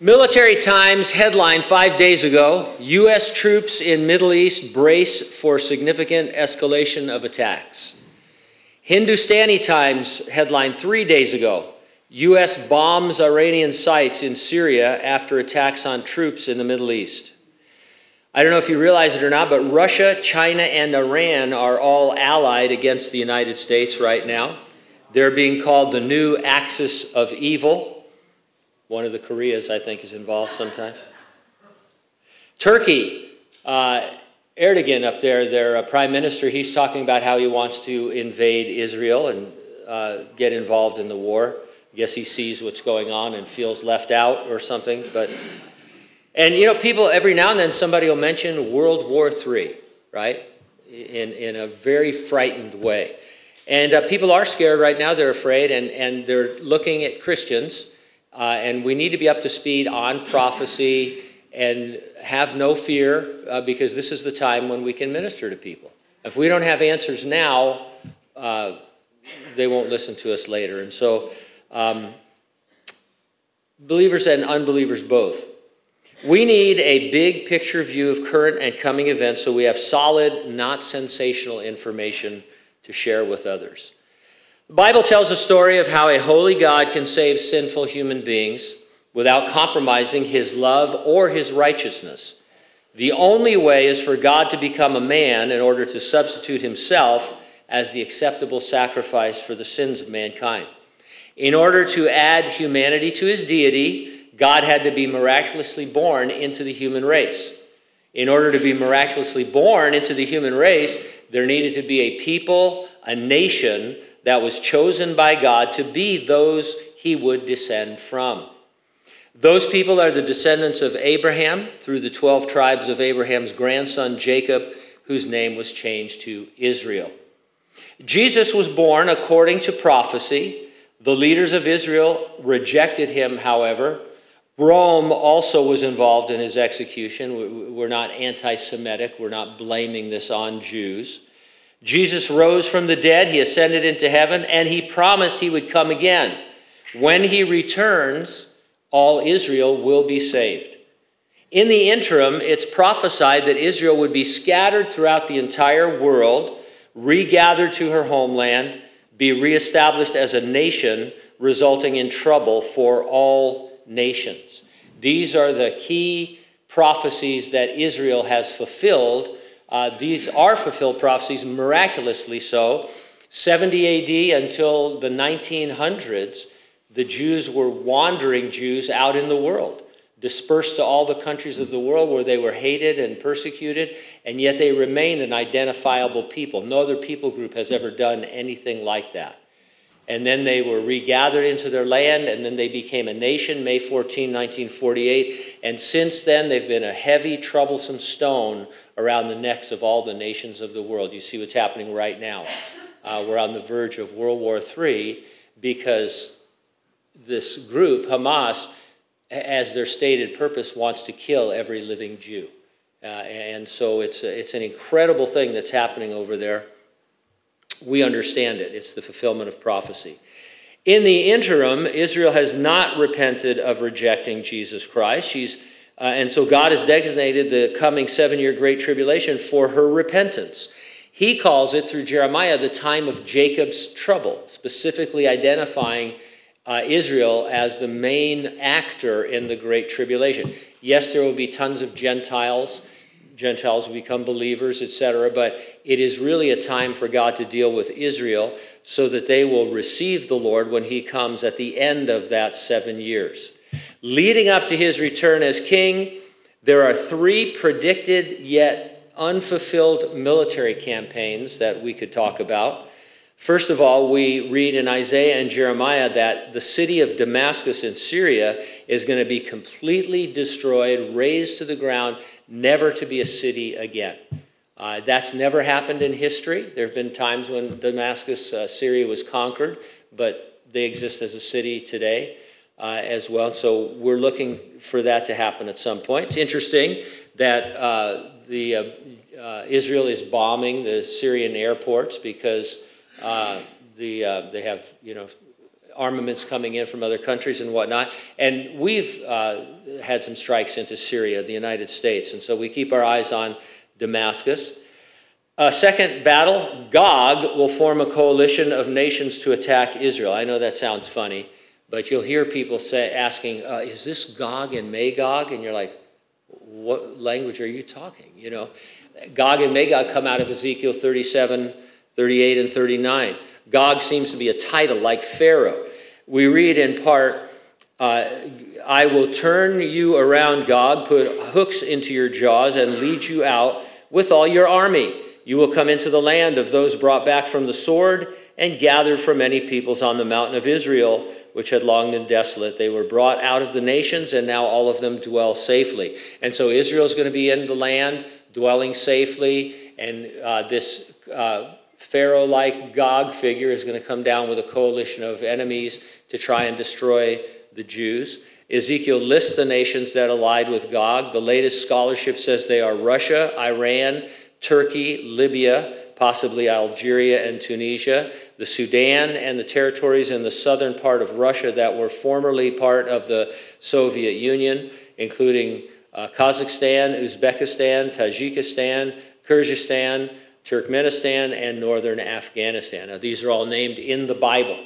Military Times headline five days ago U.S. troops in Middle East brace for significant escalation of attacks. Hindustani Times headline three days ago U.S. bombs Iranian sites in Syria after attacks on troops in the Middle East. I don't know if you realize it or not, but Russia, China, and Iran are all allied against the United States right now. They're being called the new axis of evil. One of the Koreas, I think, is involved sometimes. Turkey, uh, Erdogan up there, their uh, prime minister, he's talking about how he wants to invade Israel and uh, get involved in the war. I guess he sees what's going on and feels left out or something. But and you know, people every now and then somebody will mention World War III, right? In in a very frightened way, and uh, people are scared right now. They're afraid, and and they're looking at Christians uh, and we need to be up to speed on prophecy and have no fear uh, because this is the time when we can minister to people. If we don't have answers now, uh, they won't listen to us later. And so, um, believers and unbelievers both. We need a big picture view of current and coming events so we have solid, not sensational information to share with others. The Bible tells a story of how a holy God can save sinful human beings without compromising his love or his righteousness. The only way is for God to become a man in order to substitute himself as the acceptable sacrifice for the sins of mankind. In order to add humanity to his deity, God had to be miraculously born into the human race. In order to be miraculously born into the human race, there needed to be a people, a nation that was chosen by God to be those he would descend from. Those people are the descendants of Abraham through the 12 tribes of Abraham's grandson Jacob, whose name was changed to Israel. Jesus was born according to prophecy. The leaders of Israel rejected him, however. Rome also was involved in his execution. We're not anti Semitic, we're not blaming this on Jews. Jesus rose from the dead, he ascended into heaven, and he promised he would come again. When he returns, all Israel will be saved. In the interim, it's prophesied that Israel would be scattered throughout the entire world, regathered to her homeland, be reestablished as a nation, resulting in trouble for all nations. These are the key prophecies that Israel has fulfilled uh, these are fulfilled prophecies, miraculously so. 70 AD until the 1900s, the Jews were wandering Jews out in the world, dispersed to all the countries of the world where they were hated and persecuted, and yet they remained an identifiable people. No other people group has ever done anything like that. And then they were regathered into their land, and then they became a nation, May 14, 1948. And since then, they've been a heavy, troublesome stone around the necks of all the nations of the world. You see what's happening right now. Uh, we're on the verge of World War III because this group, Hamas, as their stated purpose, wants to kill every living Jew. Uh, and so it's, a, it's an incredible thing that's happening over there. We understand it, it's the fulfillment of prophecy. In the interim, Israel has not repented of rejecting Jesus Christ. She's uh, and so God has designated the coming seven year Great Tribulation for her repentance. He calls it through Jeremiah the time of Jacob's trouble, specifically identifying uh, Israel as the main actor in the Great Tribulation. Yes, there will be tons of Gentiles. Gentiles become believers, etc. But it is really a time for God to deal with Israel so that they will receive the Lord when He comes at the end of that seven years. Leading up to his return as king, there are three predicted yet unfulfilled military campaigns that we could talk about. First of all, we read in Isaiah and Jeremiah that the city of Damascus in Syria is going to be completely destroyed, razed to the ground, never to be a city again. Uh, that's never happened in history. There have been times when Damascus, uh, Syria was conquered, but they exist as a city today uh, as well. So we're looking for that to happen at some point. It's interesting that uh, the uh, uh Israel is bombing the Syrian airports because the they have you know armaments coming in from other countries and whatnot. And we've uh, had some strikes into Syria, the United States, and so we keep our eyes on Damascus. A second battle, Gog will form a coalition of nations to attack Israel. I know that sounds funny, but you'll hear people say, asking, uh, "Is this Gog and Magog?" And you're like, "What language are you talking?" You know, Gog and Magog come out of Ezekiel 37, 38, and 39. Gog seems to be a title like Pharaoh. We read in part, uh, I will turn you around, Gog, put hooks into your jaws, and lead you out with all your army. You will come into the land of those brought back from the sword and gathered from many peoples on the mountain of Israel, which had long been desolate. They were brought out of the nations, and now all of them dwell safely. And so Israel is going to be in the land, dwelling safely, and uh, this uh, Pharaoh like Gog figure is going to come down with a coalition of enemies to try and destroy the Jews. Ezekiel lists the nations that allied with Gog. The latest scholarship says they are Russia, Iran, Turkey, Libya, possibly Algeria and Tunisia, the Sudan, and the territories in the southern part of Russia that were formerly part of the Soviet Union, including uh, Kazakhstan, Uzbekistan, Tajikistan, Kyrgyzstan, Turkmenistan, and northern Afghanistan. Now, these are all named in the Bible.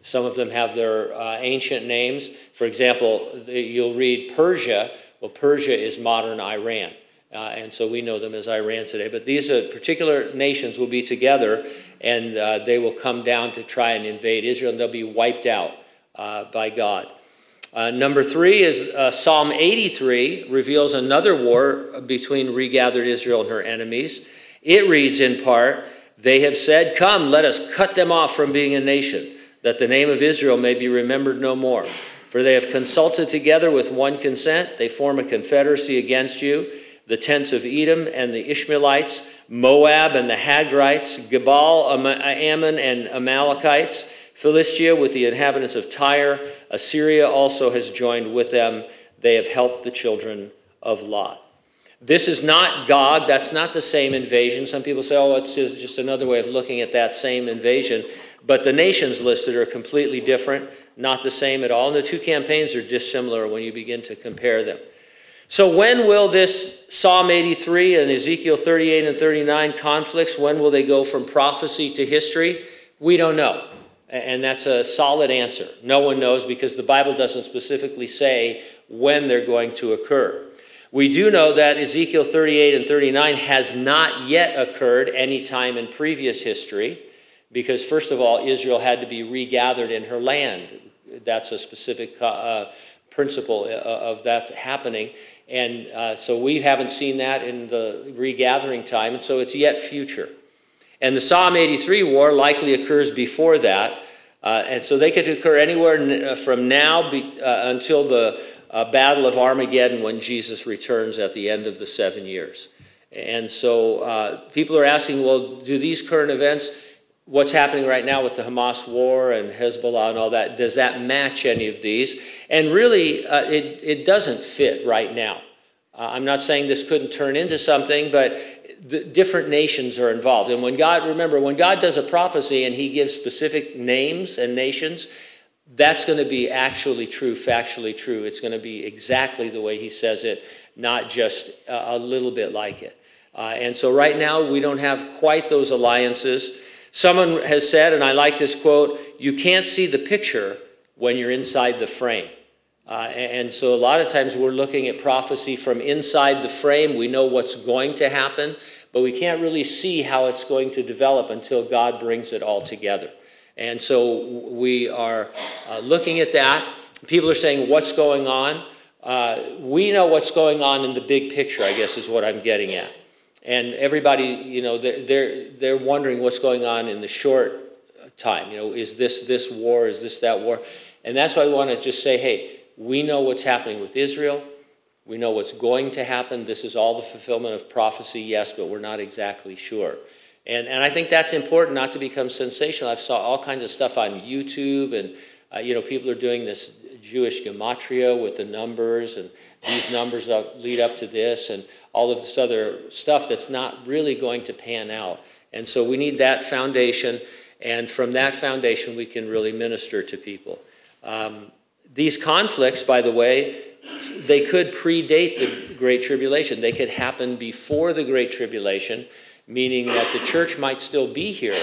Some of them have their uh, ancient names. For example, you'll read Persia. Well, Persia is modern Iran. Uh, and so we know them as Iran today. But these uh, particular nations will be together and uh, they will come down to try and invade Israel and they'll be wiped out uh, by God. Uh, number three is uh, Psalm 83 reveals another war between regathered Israel and her enemies. It reads in part, They have said, Come, let us cut them off from being a nation, that the name of Israel may be remembered no more. For they have consulted together with one consent. They form a confederacy against you. The tents of Edom and the Ishmaelites, Moab and the Hagrites, Gebal, Ammon, and Amalekites, Philistia with the inhabitants of Tyre. Assyria also has joined with them. They have helped the children of Lot. This is not Gog. That's not the same invasion. Some people say, oh, it's just another way of looking at that same invasion. But the nations listed are completely different, not the same at all. And the two campaigns are dissimilar when you begin to compare them. So, when will this Psalm 83 and Ezekiel 38 and 39 conflicts, when will they go from prophecy to history? We don't know. And that's a solid answer. No one knows because the Bible doesn't specifically say when they're going to occur. We do know that Ezekiel 38 and 39 has not yet occurred any time in previous history because, first of all, Israel had to be regathered in her land. That's a specific uh, principle uh, of that happening. And uh, so we haven't seen that in the regathering time, and so it's yet future. And the Psalm 83 war likely occurs before that. Uh, and so they could occur anywhere uh, from now be, uh, until the uh, Battle of Armageddon when Jesus returns at the end of the seven years. And so uh, people are asking, well, do these current events, what's happening right now with the Hamas war and Hezbollah and all that, does that match any of these? And really, uh, it, it doesn't fit right now. Uh, I'm not saying this couldn't turn into something, but the different nations are involved. And when God, remember, when God does a prophecy and he gives specific names and nations, that's going to be actually true, factually true. It's going to be exactly the way he says it, not just a, little bit like it. Uh, and so right now, we don't have quite those alliances. Someone has said, and I like this quote you can't see the picture when you're inside the frame. Uh, and so a lot of times we're looking at prophecy from inside the frame. We know what's going to happen, but we can't really see how it's going to develop until God brings it all together. And so we are uh, looking at that. People are saying, What's going on? Uh, we know what's going on in the big picture, I guess, is what I'm getting at. And everybody, you know, they're, they're, they're wondering what's going on in the short time. You know, is this this war? Is this that war? And that's why I want to just say, hey, we know what's happening with Israel. We know what's going to happen. This is all the fulfillment of prophecy, yes, but we're not exactly sure. And, and I think that's important not to become sensational. I've saw all kinds of stuff on YouTube, and uh, you know people are doing this Jewish gematria with the numbers, and these numbers up, lead up to this, and all of this other stuff that's not really going to pan out. And so we need that foundation. And from that foundation, we can really minister to people. Um, these conflicts, by the way, they could predate the Great Tribulation. They could happen before the Great Tribulation, meaning that the church might still be here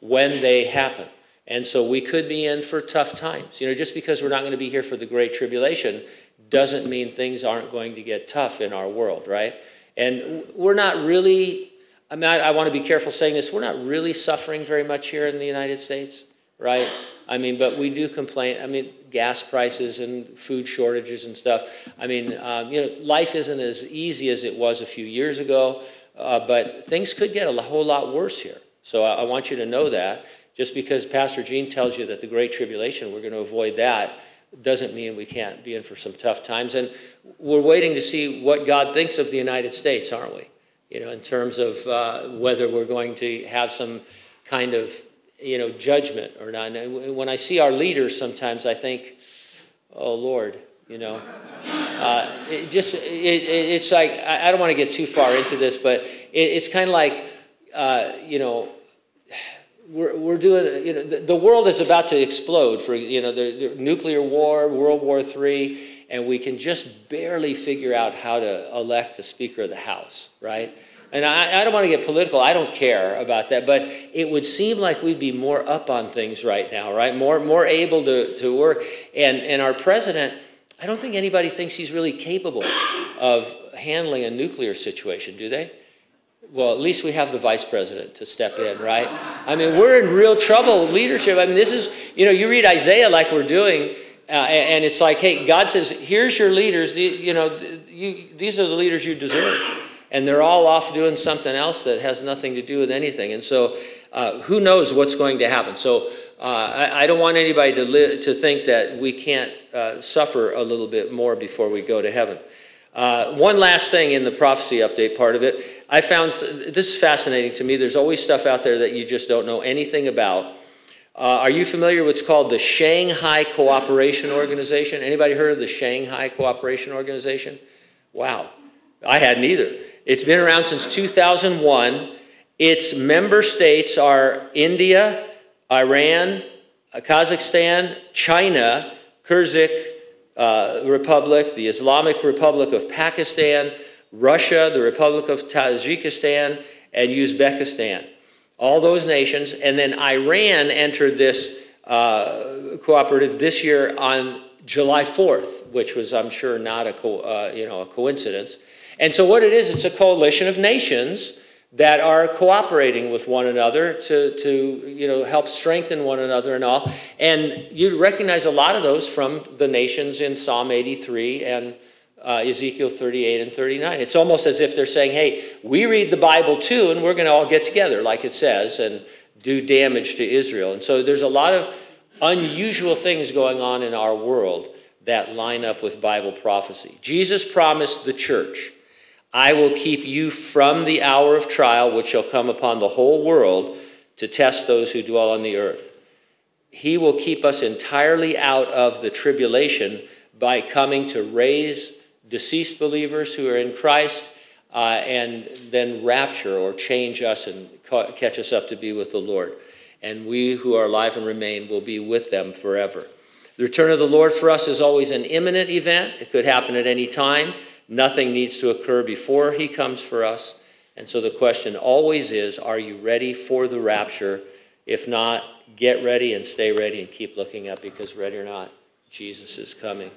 when they happen. And so we could be in for tough times. You know, just because we're not going to be here for the Great Tribulation doesn't mean things aren't going to get tough in our world, right? And we're not really, I mean, I, I want to be careful saying this, we're not really suffering very much here in the United States, right? I mean, but we do complain. I mean, gas prices and food shortages and stuff. I mean, um, you know, life isn't as easy as it was a few years ago, uh, but things could get a whole lot worse here. So I, I want you to know that. Just because Pastor Gene tells you that the Great Tribulation, we're going to avoid that, doesn't mean we can't be in for some tough times. And we're waiting to see what God thinks of the United States, aren't we? You know, in terms of uh, whether we're going to have some kind of, you know, judgment or not. And when I see our leaders, sometimes I think, oh Lord, you know, uh, it just it, it, it's like I, I don't want to get too far into this, but it, it's kind of like, uh, you know we're, we're doing, you know, the, the, world is about to explode for, you know, the, the nuclear war, World War III, and we can just barely figure out how to elect a Speaker of the House, right? And I, I don't want to get political, I don't care about that, but it would seem like we'd be more up on things right now, right? More, more able to, to work. And, and our president, I don't think anybody thinks he's really capable of handling a nuclear situation, do they? well, at least we have the vice president to step in, right? I mean, we're in real trouble with leadership. I mean, this is, you know, you read Isaiah like we're doing, uh, and it's like, hey, God says, here's your leaders. The, you know, you, these are the leaders you deserve. And they're all off doing something else that has nothing to do with anything. And so, uh, who knows what's going to happen? So, uh, I, I, don't want anybody to, li- to think that we can't uh, suffer a little bit more before we go to heaven. Uh, one last thing in the prophecy update part of it. I found this is fascinating to me. There's always stuff out there that you just don't know anything about. Uh, are you familiar with what's called the Shanghai Cooperation Organization? Anybody heard of the Shanghai Cooperation Organization? Wow, I hadn't either. It's been around since 2001. Its member states are India, Iran, Kazakhstan, China, Kyrgyz, uh, Republic, the Islamic Republic of Pakistan, Russia, the Republic of Tajikistan, and Uzbekistan. All those nations. And then Iran entered this uh, cooperative this year on July 4th, which was, I'm sure, not a, co- uh, you know, a coincidence. And so, what it is, it's a coalition of nations that are cooperating with one another to, to you know, help strengthen one another and all. And you recognize a lot of those from the nations in Psalm 83 and uh, Ezekiel 38 and 39. It's almost as if they're saying, hey, we read the Bible too, and we're going to all get together, like it says, and do damage to Israel. And so there's a lot of unusual things going on in our world that line up with Bible prophecy. Jesus promised the church I will keep you from the hour of trial which shall come upon the whole world to test those who dwell on the earth. He will keep us entirely out of the tribulation by coming to raise deceased believers who are in Christ uh, and then rapture or change us and ca- catch us up to be with the Lord. And we who are alive and remain will be with them forever. The return of the Lord for us is always an imminent event, it could happen at any time. Nothing needs to occur before he comes for us. And so the question always is are you ready for the rapture? If not, get ready and stay ready and keep looking up because, ready or not, Jesus is coming.